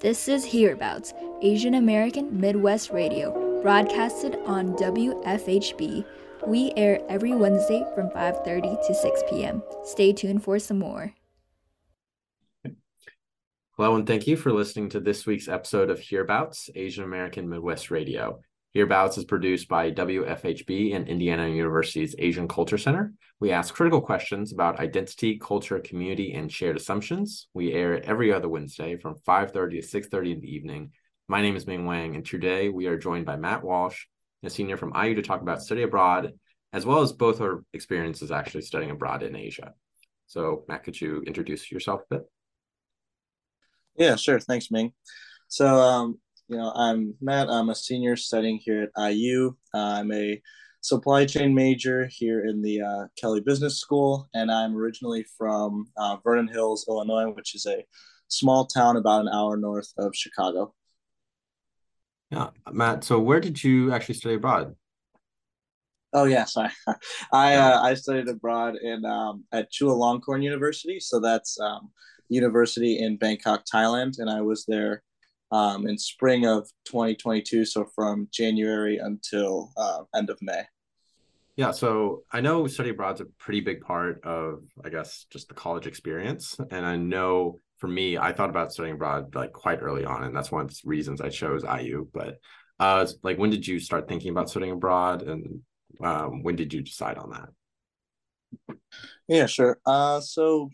This is Hearabouts, Asian American Midwest Radio, broadcasted on WFHB. We air every Wednesday from 5:30 to 6 p.m. Stay tuned for some more. Hello, and thank you for listening to this week's episode of Hearabouts, Asian American Midwest Radio. Hearabouts is produced by WFHB and Indiana University's Asian Culture Center. We ask critical questions about identity, culture, community, and shared assumptions. We air every other Wednesday from 5.30 to 6.30 in the evening. My name is Ming Wang, and today we are joined by Matt Walsh, a senior from IU to talk about study abroad, as well as both our experiences actually studying abroad in Asia. So Matt, could you introduce yourself a bit? Yeah, sure. Thanks, Ming. So um, you know, I'm Matt. I'm a senior studying here at IU. Uh, I'm a supply chain major here in the uh, Kelley Business School, and I'm originally from uh, Vernon Hills, Illinois, which is a small town about an hour north of Chicago. Yeah, Matt. So, where did you actually study abroad? Oh yeah, sorry. I uh, I studied abroad in um, at Chulalongkorn University, so that's um, university in Bangkok, Thailand, and I was there um, in spring of 2022. So from January until uh, end of May. Yeah, so I know study abroad's a pretty big part of, I guess, just the college experience. And I know for me, I thought about studying abroad like quite early on, and that's one of the reasons I chose IU. But uh, like, when did you start thinking about studying abroad, and um, when did you decide on that? Yeah, sure. Uh, so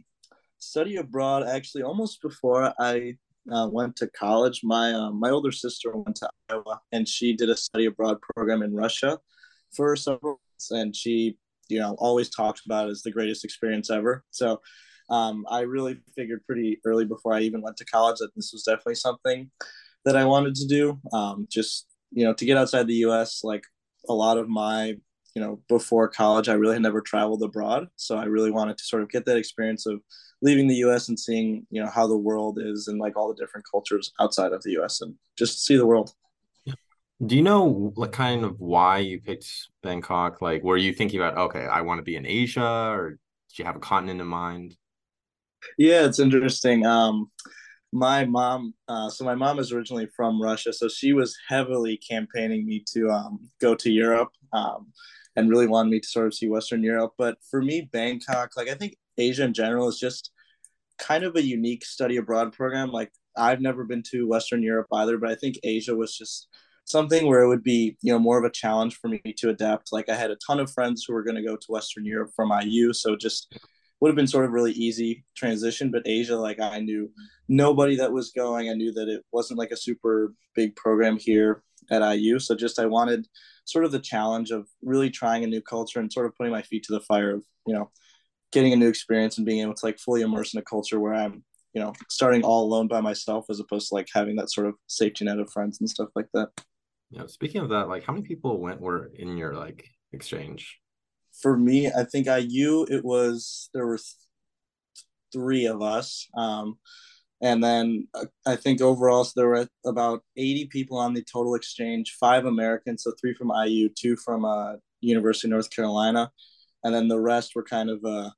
study abroad actually almost before I uh, went to college. My uh, my older sister went to Iowa, and she did a study abroad program in Russia for several months, and she, you know, always talked about it as the greatest experience ever. So, um, I really figured pretty early before I even went to college that this was definitely something that I wanted to do. Um, just you know, to get outside the U.S. Like a lot of my you know before college i really had never traveled abroad. So i really wanted to sort of get that experience of leaving the us and seeing you know how the world is and like all the different cultures outside of the us and just see the world. Do you know what kind of why you picked bangkok? Like were you thinking about okay i want to be in asia or did you have a continent in mind? Yeah it's interesting. Um my mom uh, so my mom is originally from russia so she was heavily campaigning me to um, go to europe. Um, and really wanted me to sort of see Western Europe. But for me, Bangkok, like I think Asia in general is just kind of a unique study abroad program. Like I've never been to Western Europe either, but I think Asia was just something where it would be, you know, more of a challenge for me to adapt. Like I had a ton of friends who were going to go to Western Europe from IU, so just would have been sort of really easy transition. But Asia, like I knew nobody that was going. I knew that it wasn't like a super big program here at IU. So just I wanted sort of the challenge of really trying a new culture and sort of putting my feet to the fire of you know getting a new experience and being able to like fully immerse in a culture where I'm you know starting all alone by myself as opposed to like having that sort of safety net of friends and stuff like that. Yeah. Speaking of that, like how many people went were in your like exchange? For me, I think IU it was there were th- three of us. Um, and then uh, I think overall, so there were about 80 people on the total exchange, five Americans, so three from IU, two from uh, University of North Carolina, and then the rest were kind of a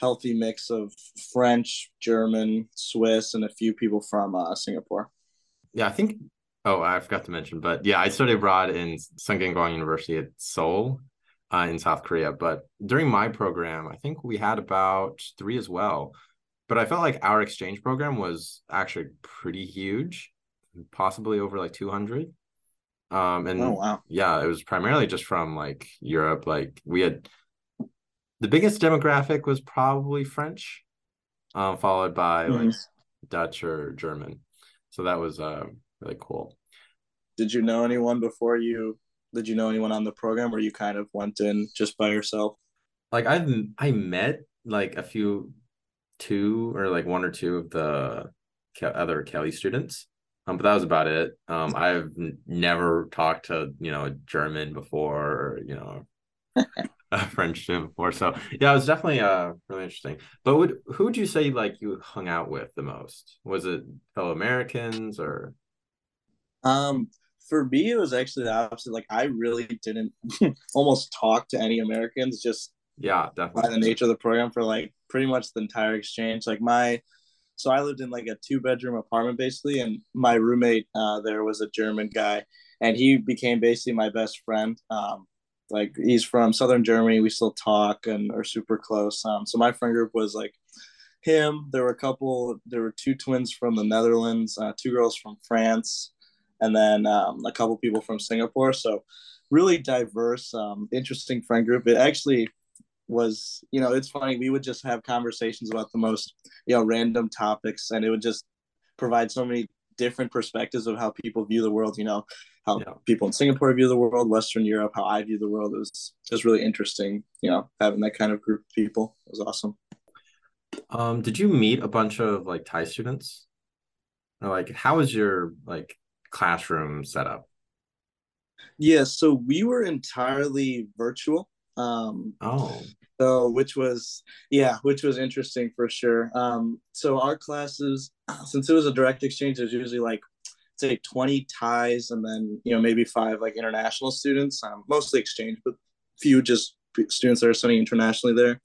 healthy mix of French, German, Swiss, and a few people from uh, Singapore. Yeah, I think. Oh, I forgot to mention, but yeah, I studied abroad in Sungkyunkwan University at Seoul, uh, in South Korea. But during my program, I think we had about three as well but I felt like our exchange program was actually pretty huge, possibly over like 200. Um, and oh, wow. yeah, it was primarily just from like Europe. Like we had the biggest demographic was probably French, um, followed by mm-hmm. like Dutch or German. So that was uh, really cool. Did you know anyone before you? Did you know anyone on the program, or you kind of went in just by yourself? Like I've I met like a few two or like one or two of the other Kelley students. Um, but that was about it. Um, I've n- never talked to you know a German before, or, you know, a French student before. So yeah, it was definitely uh really interesting. But would who would you say like you hung out with the most? Was it fellow Americans or? Um, for me, it was actually the opposite. Like I really didn't almost talk to any Americans. Just yeah, definitely by the nature of the program for like pretty much the entire exchange. Like my So I lived in like a two bedroom apartment basically, and my roommate uh, there was a German guy, and he became basically my best friend. Um, like he's from southern Germany. We still talk and are super close. Um, so my friend group was like him. There were a couple. There were two twins from the Netherlands, uh, two girls from France, and then um, a couple people from Singapore. So really diverse, um, interesting friend group. It actually was, you know, it's funny. We would just have conversations about the most, you know, random topics, and it would just provide so many different perspectives of how people view the world. You know, how yeah. people in Singapore view the world, Western Europe, how I view the world. It was just really interesting. You know, having that kind of group of people it was awesome. Um, did you meet a bunch of like Thai students? Or like, how was your like classroom setup? Yeah, so we were entirely virtual. Um, oh, so which was yeah, which was interesting for sure. Um, so our classes, since it was a direct exchange, there's usually like say 20 Thais and then you know maybe five like international students, um, mostly exchange, but few just students that are studying internationally there.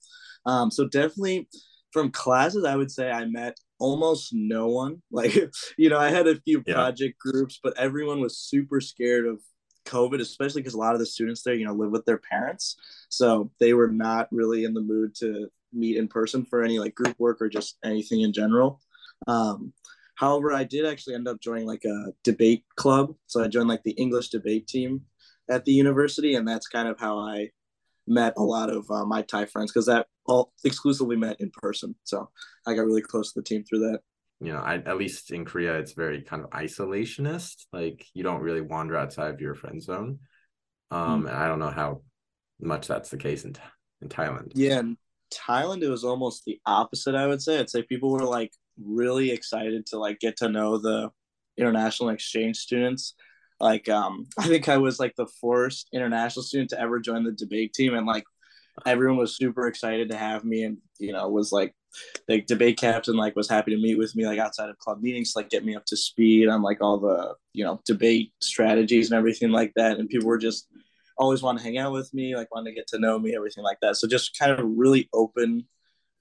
Um, so definitely from classes, I would say I met almost no one. Like, you know, I had a few yeah. project groups, but everyone was super scared of COVID, especially because a lot of the students there, you know, live with their parents. So they were not really in the mood to meet in person for any like group work or just anything in general. Um, however, I did actually end up joining like a debate club. So I joined like the English debate team at the university, and that's kind of how I met a lot of uh, my Thai friends because that all exclusively met in person. So I got really close to the team through that. You know, I, at least in Korea, it's very kind of isolationist. Like you don't really wander outside of your friend zone. Um, mm. and I don't know how much that's the case in in Thailand. Yeah, in Thailand, it was almost the opposite. I would say. I'd say people were like really excited to like get to know the international exchange students like um i think i was like the first international student to ever join the debate team and like everyone was super excited to have me and you know was like the debate captain like was happy to meet with me like outside of club meetings like get me up to speed on like all the you know debate strategies and everything like that and people were just always want to hang out with me like want to get to know me everything like that so just kind of really open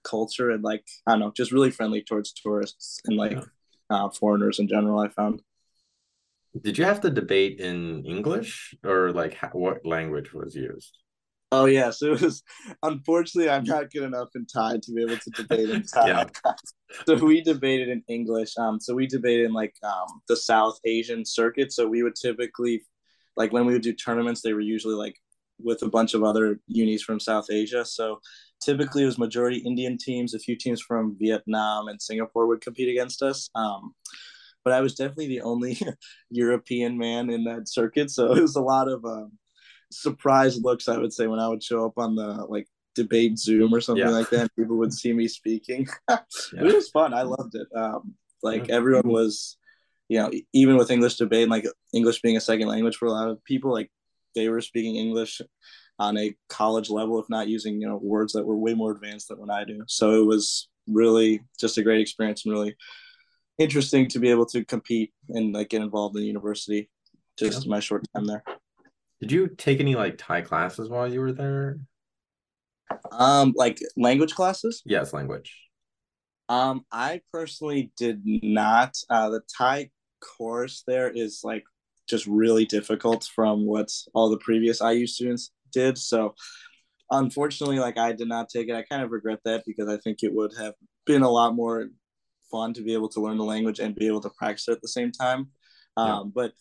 culture and like i don't know just really friendly towards tourists and like yeah. uh, foreigners in general i found did you have to debate in English or like how, what language was used? Oh yes, it was. Unfortunately, I'm not good enough in Thai to be able to debate in Thai. yeah. so we debated in English. Um, so we debated in like um the South Asian circuit. So we would typically, like when we would do tournaments, they were usually like with a bunch of other unis from South Asia. So typically it was majority Indian teams. A few teams from Vietnam and Singapore would compete against us. Um, but I was definitely the only European man in that circuit. So it was a lot of um, surprise looks, I would say, when I would show up on the like debate Zoom or something yeah. like that. people would see me speaking. yeah. It was fun. I loved it. Um, like everyone was, you know, even with English debate, like English being a second language for a lot of people, like they were speaking English on a college level, if not using, you know, words that were way more advanced than what I do. So it was really just a great experience and really interesting to be able to compete and like get involved in the university just yeah. my short time there did you take any like thai classes while you were there um like language classes yes language um i personally did not uh the thai course there is like just really difficult from what all the previous iu students did so unfortunately like i did not take it i kind of regret that because i think it would have been a lot more fun to be able to learn the language and be able to practice it at the same time. Um, yeah. But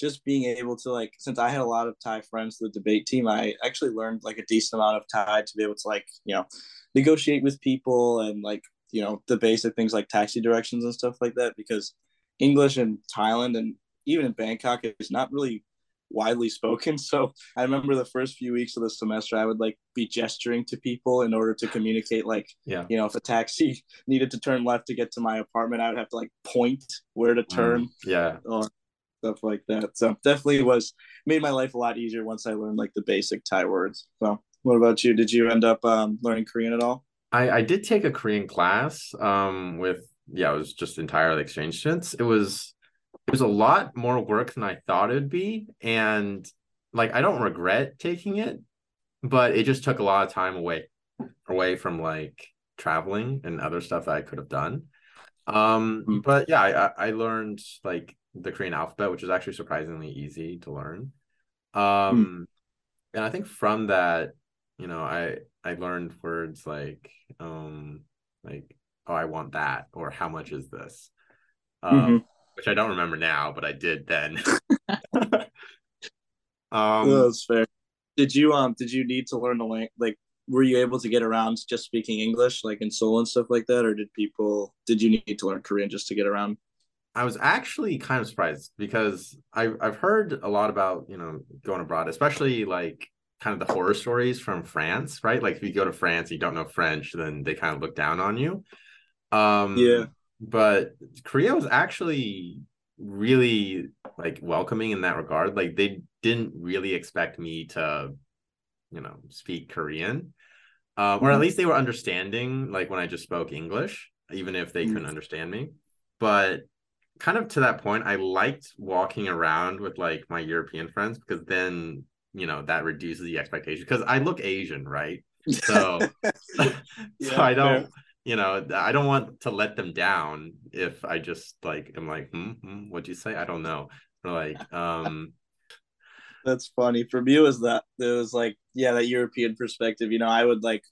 just being able to like, since I had a lot of Thai friends, the debate team, I actually learned like a decent amount of Thai to be able to like, you know, negotiate with people and like, you know, the basic things like taxi directions and stuff like that. Because English in Thailand and even in Bangkok is not really widely spoken. So I remember the first few weeks of the semester, I would like be gesturing to people in order to communicate, like, yeah, you know, if a taxi needed to turn left to get to my apartment, I would have to like point where to turn. Mm, yeah. Or stuff like that. So definitely was made my life a lot easier once I learned like the basic Thai words. So what about you? Did you end up um, learning Korean at all? I, I did take a Korean class um, with, yeah, it was just entirely exchange students. It was it was a lot more work than I thought it'd be. And like I don't regret taking it, but it just took a lot of time away away from like traveling and other stuff that I could have done. Um, Mm. but yeah, I I learned like the Korean alphabet, which is actually surprisingly easy to learn. Um, and I think from that, you know, I I learned words like um like oh I want that or how much is this? Um, Mhm. which I don't remember now, but I did then. Um, that's fair. Did you um did you need to learn the language like were you able to get around just speaking English like in Seoul and stuff like that or did people did you need to learn Korean just to get around? I was actually kind of surprised because I've I've heard a lot about you know going abroad, especially like kind of the horror stories from France, right? Like if you go to France, and you don't know French, then they kind of look down on you. Um, Yeah. But Korea was actually really like welcoming in that regard. Like they didn't really expect me to, you know, speak Korean, um, or at Mhm. least they were understanding. Like when I just spoke English, even if they Mhm. couldn't understand me. But kind of to that point, I liked walking around with like my European friends because then you know that reduces the expectation because I look Asian, right? So so Yeah, I don't, fair. you know, I don't want to let them down if I just like I'm like, hmm, hmm, what'd you say? I don't know. Or like, um, That's funny. For me, it was that it was like, yeah, that European perspective. You know, I would like,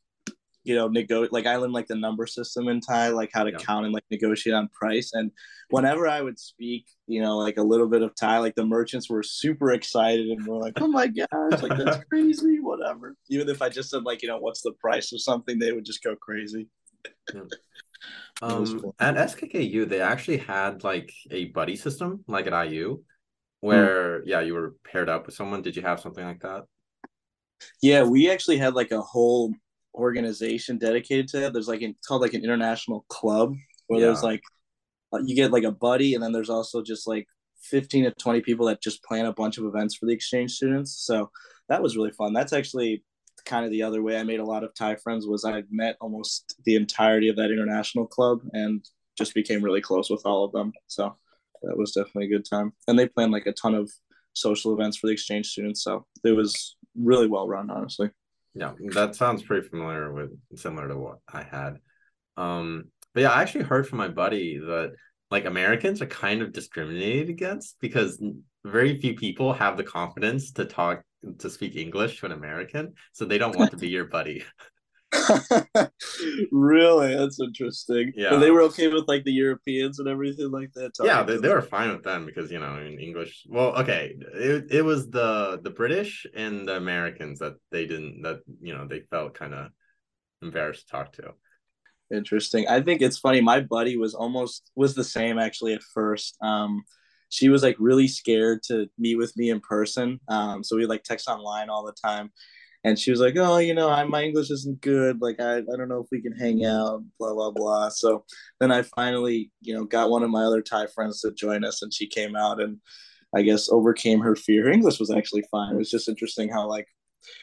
you know, nego like I learned like the number system in Thai, like how to Yeah. count and like negotiate on price. And whenever I would speak, you know, like a little bit of Thai, like the merchants were super excited and were like, "Oh my gosh, like that's crazy!" Whatever. Even if I just said like, you know, what's the price of something, they would just go crazy. Was um, at SKKU they actually had like a buddy system, like at IU, where yeah, you were paired up with someone. Did you have something like that? Yeah, we actually had like a whole organization dedicated to that. There's like an, it's called like an international club where there's like uh, you get like a buddy, and then there's also just like 15 to 20 people that just plan a bunch of events for the exchange students. So that was really fun. That's actually kind of the other way I made a lot of Thai friends was I met almost the entirety of that international club and just became really close with all of them. So that was definitely a good time. And they planned like a ton of social events for the exchange students. So it was really well run, honestly. Yeah, that sounds pretty familiar with similar to what I had. Um, but yeah, I actually heard from my buddy that like Americans are kind of discriminated against because very few people have the confidence to talk to speak English to an American, so they don't want to be your buddy. really? That's interesting. Yeah. But they were okay with like the Europeans and everything like that. yeah, they, they were fine with them because you know in English. Well, okay, it it was the the British and the Americans that they didn't that you know they felt kind of embarrassed to talk to. Interesting. I think it's funny. My buddy was almost was the same actually at first. Um, she was like really scared to meet with me in person. Um, so we like text online all the time. And she was like, "Oh, you know, I, my English isn't good. Like, I, I don't know if we can hang out. Blah blah blah." So then I finally, you know, got one of my other Thai friends to join us, and she came out and I guess overcame her fear. Her English was actually fine. It was just interesting how like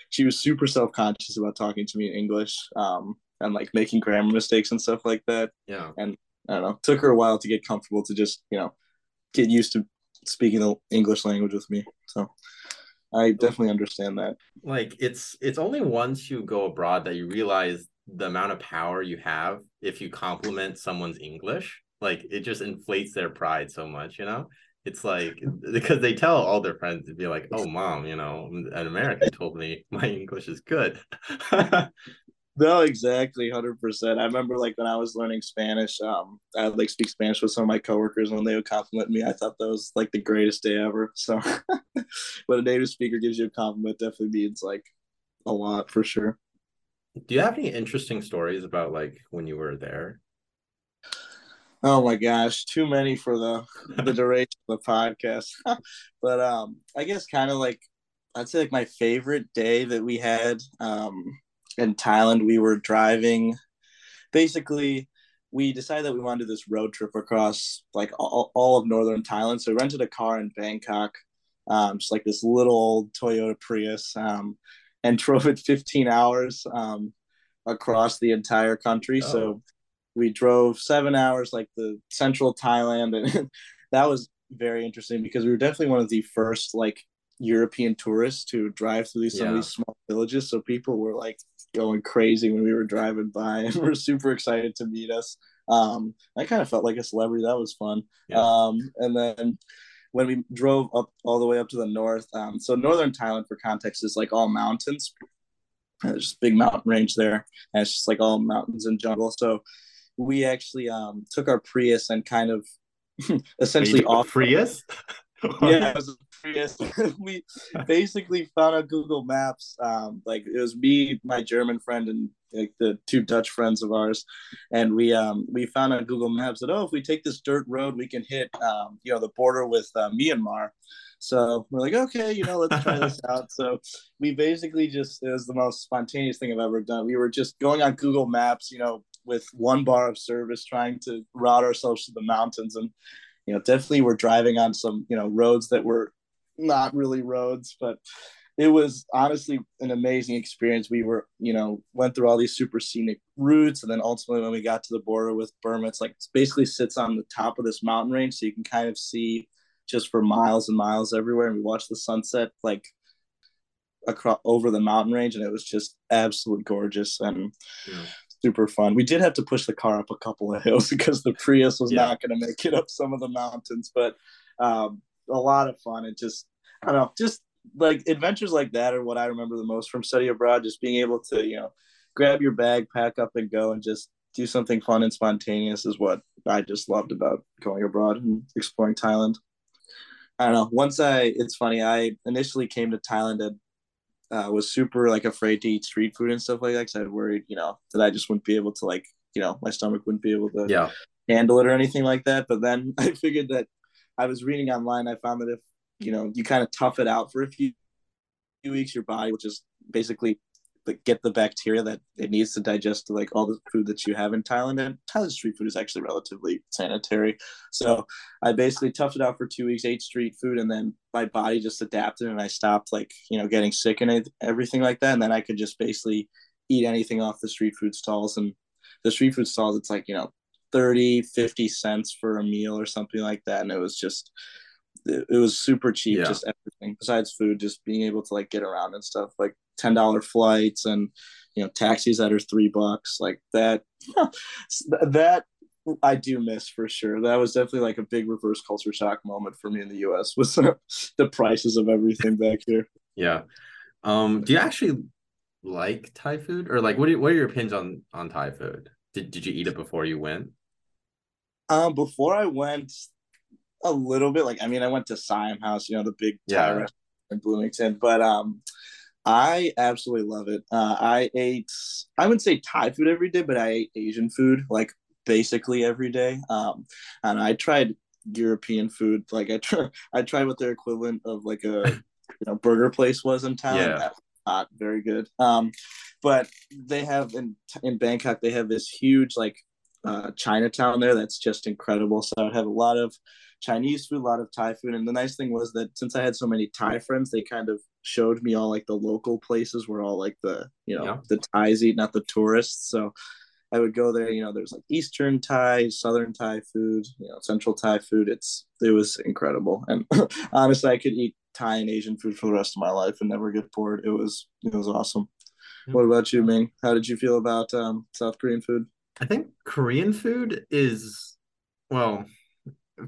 she was super self conscious about talking to me in English. Um, and like making grammar mistakes and stuff like that. Yeah. And I don't know. Took her a while to get comfortable to just, you know, get used to speaking the English language with me. So I definitely understand that. like it's it's only once you go abroad that you realize the amount of power you have if you compliment someone's english. Like it just inflates their pride so much you know? It's like because they tell all their friends to be like oh mom you know an american told me my english is good No, exactly, hundred percent. I remember like when I was learning Spanish, um, I would like speak Spanish with some of my coworkers when they would compliment me. I thought that was like the greatest day ever. So when a native speaker gives you a compliment, definitely means like a lot for sure. do you have any interesting stories about like when you were there Oh my gosh, too many for the the duration of the podcast. but um I guess kind of like I'd say like my favorite day that we had um in Thailand, we were driving basically we decided that we wanted to do this road trip across like all, all of northern Thailand. So we rented a car in Bangkok, um, just like this little old Toyota Prius, um, and drove it 15 hours um, across the entire country. Oh. So we drove seven hours like the central Thailand, and that was very interesting because we were definitely one of the first like European tourists to drive through these some of these small villages. So people were like going crazy when we were driving by and were super excited to meet us. Um, I kind of felt like a celebrity. That was fun. Yeah. Um, and then when we drove up all the way up to the north, um, so northern Thailand, for context, is like all mountains. There's just big mountain range there, and it's just like all mountains and jungle. So we actually um, took our Prius and kind of essentially off Prius. yeah, it was a we basically found on Google Maps. Um, like it was me, my German friend, and like the two Dutch friends of ours, and we um we found on Google Maps that oh if we take this dirt road we can hit um you know the border with uh, Myanmar. So we're like, okay, you know, let's try this out. So we basically just it was the most spontaneous thing I've ever done. We were just going on Google Maps, you know, with one bar of service, trying to route ourselves to the mountains, and you know, definitely we're driving on some you know roads that were not really roads, but it was honestly an amazing experience. We were, you know, went through all these super scenic routes, and then ultimately when we got to the border with Burma, it's like it basically sits on the top of this mountain range, so you can kind of see just for miles and miles everywhere. And we watched the sunset like across over the mountain range, and it was just absolutely gorgeous and yeah. super fun. We did have to push the car up a couple of hills because the Prius was yeah. not going to make it up some of the mountains, but um, a lot of fun. It just I don't know, just like adventures like that are what I remember the most from study abroad. Just being able to, you know, grab your bag, pack up, and go, and just do something fun and spontaneous is what I just loved about going abroad and exploring Thailand. I don't know. Once I, it's funny. I initially came to Thailand and uh, was super like afraid to eat street food and stuff like that because I worried, you know, that I just wouldn't be able to like, you know, my stomach wouldn't be able to yeah. handle it or anything like that. But then I figured that I was reading online. I found that if you know mm-hmm. you kind of tough it out for a few, few weeks your body will just basically get the bacteria that it needs to digest like all the food that you have in Thailand. And Thailand street food is actually relatively sanitary. So I basically toughed it out for two weeks, ate street food, and then my body just adapted and I stopped like, you know, getting sick and everything like that. And then I could just basically eat anything off the street food stalls. And the street food stalls, it's like, you know, 30, 50 cents for a meal or something like that. And it was just, it, it was super cheap, yeah. just everything besides food, just being able to like get around and stuff like $10 flights and, you know, taxis that are three bucks like that. that I do miss for sure. That was definitely like a big reverse culture shock moment for me in the US was the prices of everything back here. Yeah. Um, do you actually like Thai food or like what are, what are your opinions on on Thai food? Did, did you eat it before you went? Um, before I went, a little bit. Like, I mean, I went to Siam House, you know, the big yeah. Thai restaurant in Bloomington, but um, I absolutely love it. Uh, I ate, I wouldn't say Thai food every day, but I ate Asian food like basically every day. Um, and I tried European food. Like I try, I tried what their equivalent of like a you know burger place was in town. Yeah. Not very good. Um, but they have in in Bangkok they have this huge like uh, Chinatown there that's just incredible. So I would have a lot of Chinese food, a lot of Thai food. And the nice thing was that since I had so many Thai friends, they kind of showed me all like the local places where all like the, you know, yeah. the Thais eat, not the tourists. So I would go there, you know, there's like Eastern Thai, Southern Thai food, you know, Central Thai food. It's, it was incredible. And honestly, I could eat Thai and Asian food for the rest of my life and never get bored. It was, it was awesome. What about you, Ming? How did you feel about um, South Korean food? I think Korean food is, well,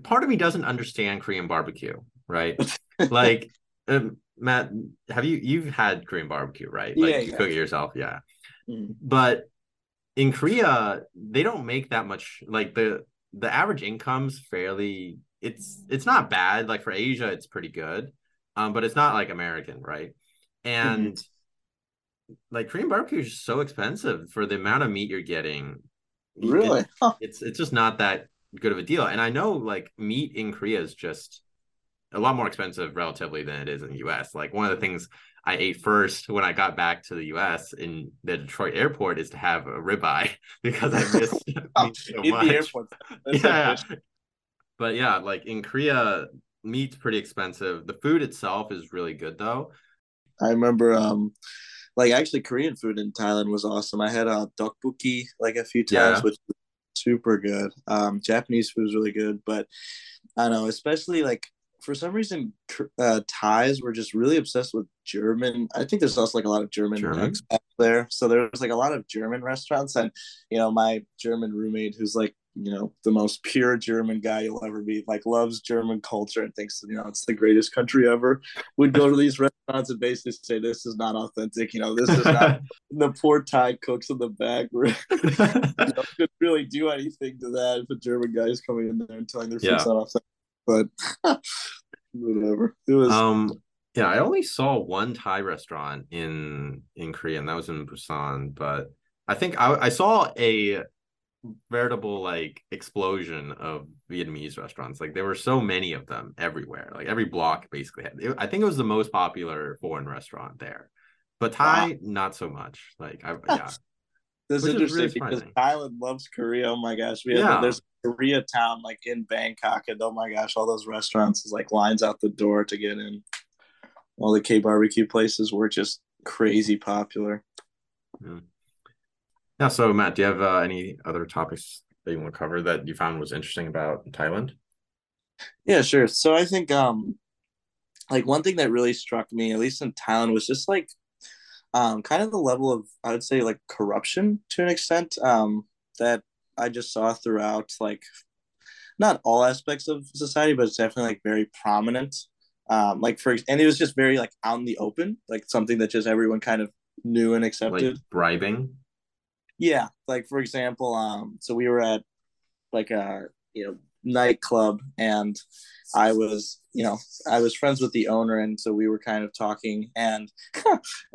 part of me doesn't understand Korean barbecue, right? like, um, Matt, have you you've had Korean barbecue, right? Like yeah, you yeah. cook it yourself, yeah. Mm. But in Korea, they don't make that much. Like the the average income's fairly. It's it's not bad. Like for Asia, it's pretty good, um, but it's not like American, right? And mm-hmm. like Korean barbecue is so expensive for the amount of meat you're getting. Really, it, it's it's just not that good of a deal. And I know like meat in Korea is just a lot more expensive relatively than it is in the US. Like one of the things I ate first when I got back to the US in the Detroit airport is to have a ribeye because I missed oh, so much. yeah. But yeah, like in Korea, meat's pretty expensive. The food itself is really good though. I remember um like actually Korean food in Thailand was awesome. I had a uh, like a few times, yeah. which was super good. Um, Japanese food is really good, but I don't know, especially like for some reason, uh, Thais were just really obsessed with German. I think there's also like a lot of German, German? expats there, so there's like a lot of German restaurants, and you know, my German roommate who's like you know the most pure German guy you'll ever meet. Like loves German culture and thinks you know it's the greatest country ever. Would go to these restaurants and basically say this is not authentic. You know this is not the poor Thai cooks in the back you know, could really do anything to that if a German guy is coming in there and telling their food's yeah. not authentic. But whatever. It was um yeah, I only saw one Thai restaurant in in Korea, and that was in Busan. But I think I, I saw a veritable like explosion of Vietnamese restaurants. Like there were so many of them everywhere. Like every block basically had. It, I think it was the most popular foreign restaurant there, but Thai wow. not so much. Like I yeah. This is interesting really because Thailand loves Korea. Oh my gosh, we have yeah. there's Korea town like in Bangkok, and oh my gosh, all those restaurants is like lines out the door to get in. All the K barbecue places were just crazy popular. Yeah. Yeah. So, Matt, do you have uh, any other topics that you want to cover that you found was interesting about Thailand? Yeah, sure. So, I think um, like one thing that really struck me, at least in Thailand, was just like um, kind of the level of I would say like corruption to an extent um, that I just saw throughout like not all aspects of society, but it's definitely like very prominent. Um, like for and it was just very like out in the open, like something that just everyone kind of knew and accepted. Like bribing. Yeah, like for example, um, so we were at like a you know nightclub, and I was you know I was friends with the owner, and so we were kind of talking, and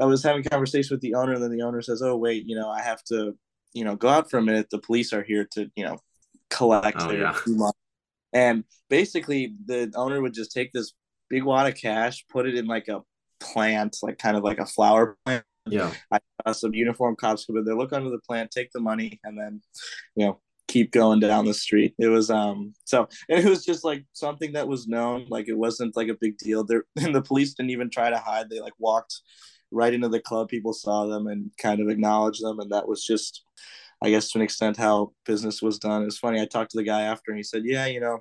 I was having conversation with the owner, and then the owner says, "Oh wait, you know I have to you know go out for a minute. The police are here to you know collect oh, their yeah. money." And basically, the owner would just take this big wad of cash, put it in like a plant, like kind of like a flower plant, yeah. I saw some uniform cops come in there, look under the plant, take the money, and then, you know, keep going down the street. It was um so it was just like something that was known. Like it wasn't like a big deal. There and the police didn't even try to hide. They like walked right into the club. People saw them and kind of acknowledged them. And that was just I guess to an extent how business was done. It's funny. I talked to the guy after and he said, Yeah, you know,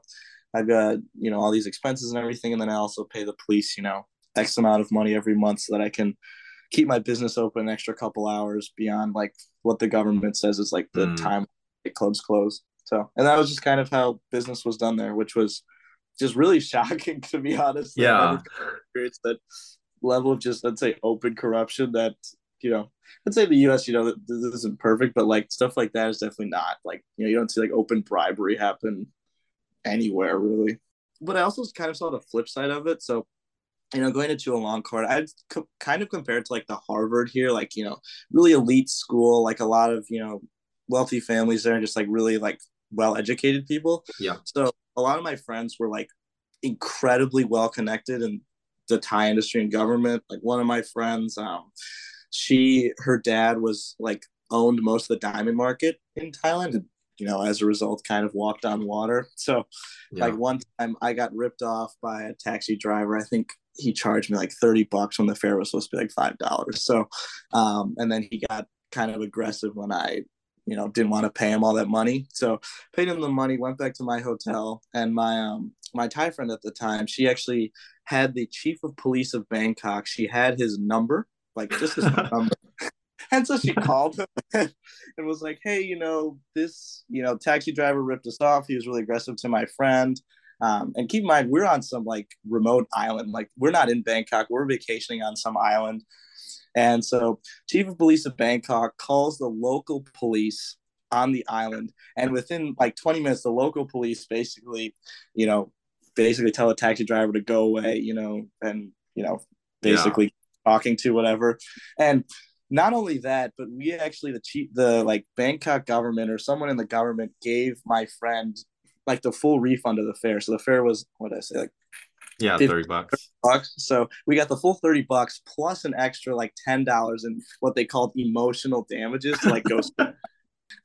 I've got, you know, all these expenses and everything, and then I also pay the police, you know, X amount of money every month so that I can keep my business open an extra couple hours beyond like what the government says is like the mm. time clubs close. So, and that was just kind of how business was done there, which was just really shocking to be honest. Yeah, experience that level of just let's say open corruption that you know I'd say the U.S. you know this isn't perfect, but like stuff like that is definitely not like you know you don't see like open bribery happen anywhere really. But I also kind of saw the flip side of it. So you know, going to Chulalongkorn, I'd co- kind of compared to like the Harvard here, like, you know, really elite school, like a lot of, you know, wealthy families there and just like really like well educated people. Yeah. So a lot of my friends were like incredibly well connected in the Thai industry and government. Like one of my friends, um, she, her dad was like owned most of the diamond market in Thailand. And, you know, as a result, kind of walked on water. So, yeah. like one time I got ripped off by a taxi driver. I think he charged me like 30 bucks when the fare was supposed to be like five dollars. So um, and then he got kind of aggressive when i you know didn't want to pay him all that money. So paid him the money went back to my hotel and my um my thai friend at the time she actually had the chief of police of bangkok. She had his number like just his number. And so she called him and was like hey you know this you know taxi driver ripped us off. He was really aggressive to my friend um, and keep in mind, we're on some like remote island. Like we're not in Bangkok. We're vacationing on some island. And so, chief of police of Bangkok calls the local police on the island, and within like 20 minutes, the local police basically, you know, basically tell a taxi driver to go away. You know, and you know, basically yeah. talking to whatever. And not only that, but we actually the chief, the like Bangkok government or someone in the government gave my friend like the full refund of the fare. So the fare was what did I say like yeah, 30 bucks. bucks. So we got the full 30 bucks plus an extra like $10 in what they called emotional damages to like go.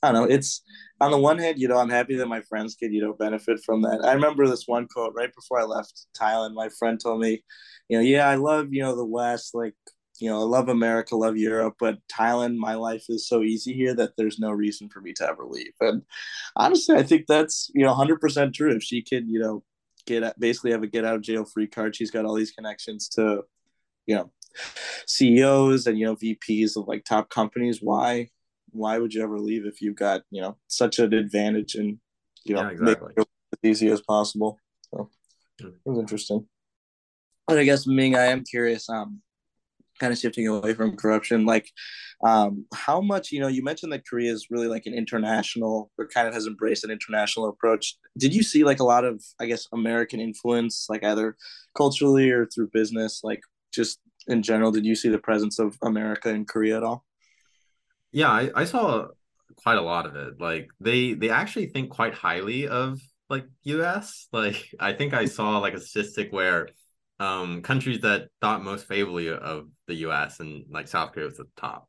I don't know. It's on the one hand, you know, I'm happy that my friends could, you know, benefit from that. I remember this one quote right before I left Thailand. My friend told me, you know, yeah, I love, you know, the West. Like, you know, I love America, love Europe, but Thailand, my life is so easy here that there's no reason for me to ever leave. And honestly, I think that's, you know, 100% true. If she could, you know, get basically have a get out of jail free card, she's got all these connections to, you know, CEOs and, you know, VPs of like top companies. Why, why would you ever leave if you've got, you know, such an advantage and, you know yeah, exactly. make it as easy as possible. So it was interesting. But I guess Ming, I am curious. Um, kind of shifting away from corruption, like um, how much you know you mentioned that korea is really like an international or kind of has embraced an international approach. Did you see like a lot of i guess american influence like either culturally or through business like just in general? Did you see the presence of america in korea at all? Yeah i, I saw quite a lot of it. Like they they actually think quite highly of like us like i think i saw like a statistic where um countries that thought most favorably of the us and like south korea was at the top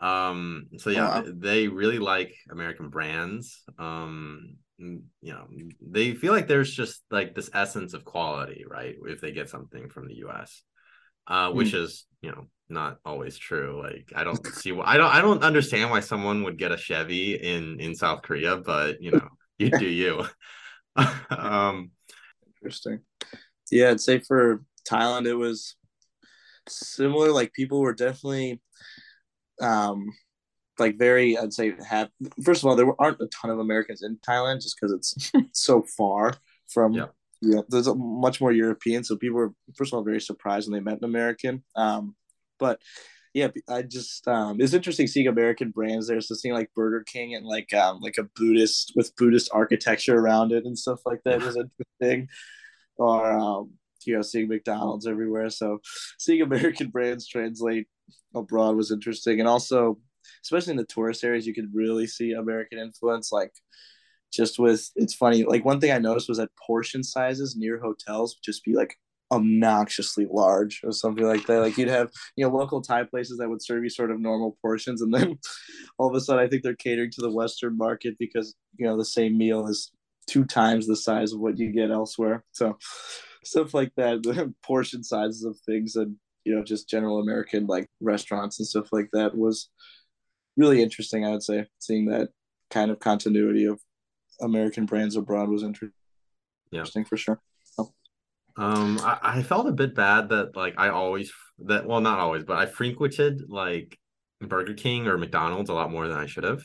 um, so yeah, wow. they really like American brands. Um, you know, they feel like there's just like this essence of quality, right? If they get something from the US. Uh, which mm. is, you know, not always true. Like I don't see why I don't I don't understand why someone would get a Chevy in in South Korea, but you know, you do you. um interesting. Yeah, I'd say for Thailand it was similar. Like people were definitely um, like very, I'd say, have first of all, there aren't a ton of Americans in Thailand just because it's so far from. Yeah. You know, there's a much more European, so people were first of all very surprised when they met an American. Um, but yeah, I just um, it's interesting seeing American brands there. So seeing like Burger King and like um, like a Buddhist with Buddhist architecture around it and stuff like that is interesting. Or um, you know, seeing McDonald's everywhere. So seeing American brands translate abroad was interesting, and also especially in the tourist areas, you could really see American influence. Like just with it's funny. Like one thing I noticed was that portion sizes near hotels would just be like obnoxiously large or something like that. Like you'd have, you know, local Thai places that would serve you sort of normal portions, and then all of a sudden, I think they're catering to the Western market because you know the same meal is two times the size of what you get elsewhere. So stuff like that, the portion sizes of things, and you know just general American like restaurants and stuff like that was really interesting. I would say seeing that kind of continuity of American brands abroad was interesting. Yeah. for sure. Oh. Um, I, I felt a bit bad that like I always that well not always, but I frequented like Burger King or McDonald's a lot more than I should have.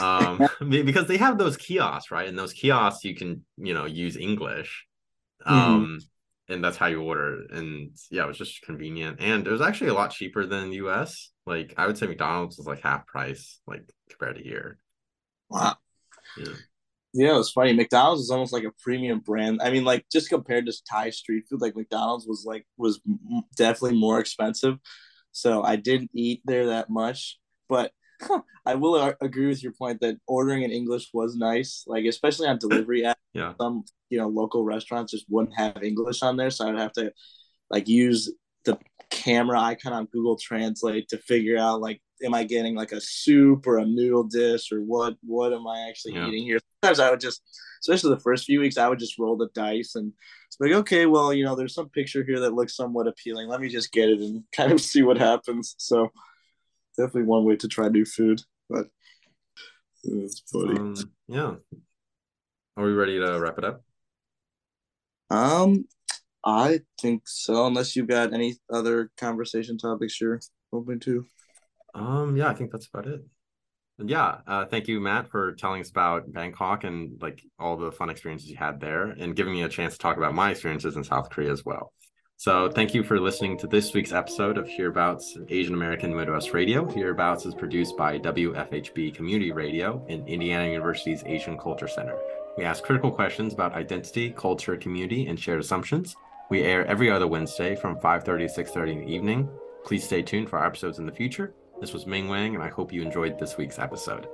Um because they have those kiosks right and those kiosks you can you know use english mm-hmm. um and that's how you order. And yeah, it was just convenient, and it was actually a lot cheaper than the U.S. Like I would say McDonald's was like half price, like compared to here. Wow. Yeah. Yeah, it was funny. McDonald's is almost like a premium brand. I mean, like just compared to Thai street food, like McDonald's was like was definitely more expensive. So I didn't eat there that much, but I will uh, agree with your point that ordering in English was nice, like especially on delivery apps. Yeah. Some you know local restaurants just wouldn't have English on there, so I'd have to like use the camera icon on Google Translate to figure out like am I getting like a soup or a noodle dish or what what am I actually yeah. eating here? Sometimes I would just especially the first few weeks I would just roll the dice and it's like okay well you know there's some picture here that looks somewhat appealing let me just get it and kind of see what happens so definitely one way to try new food, but it's funny. Um, yeah. Are we ready to wrap it up? Um, I think so. Unless you've got any other conversation topics you're open to. Um, yeah, I think that's about it. And yeah, uh, thank you, Matt, for telling us about Bangkok and like all the fun experiences you had there, and giving me a chance to talk about my experiences in South Korea as well. So, thank you for listening to this week's episode of Hearabouts Asian American Midwest Radio. Hearabouts is produced by WFHB Community Radio in Indiana University's Asian Culture Center. We ask critical questions about identity, culture, community, and shared assumptions. We air every other Wednesday from 5:30 to 6:30 in the evening. Please stay tuned for our episodes in the future. This was Ming Wang, and I hope you enjoyed this week's episode.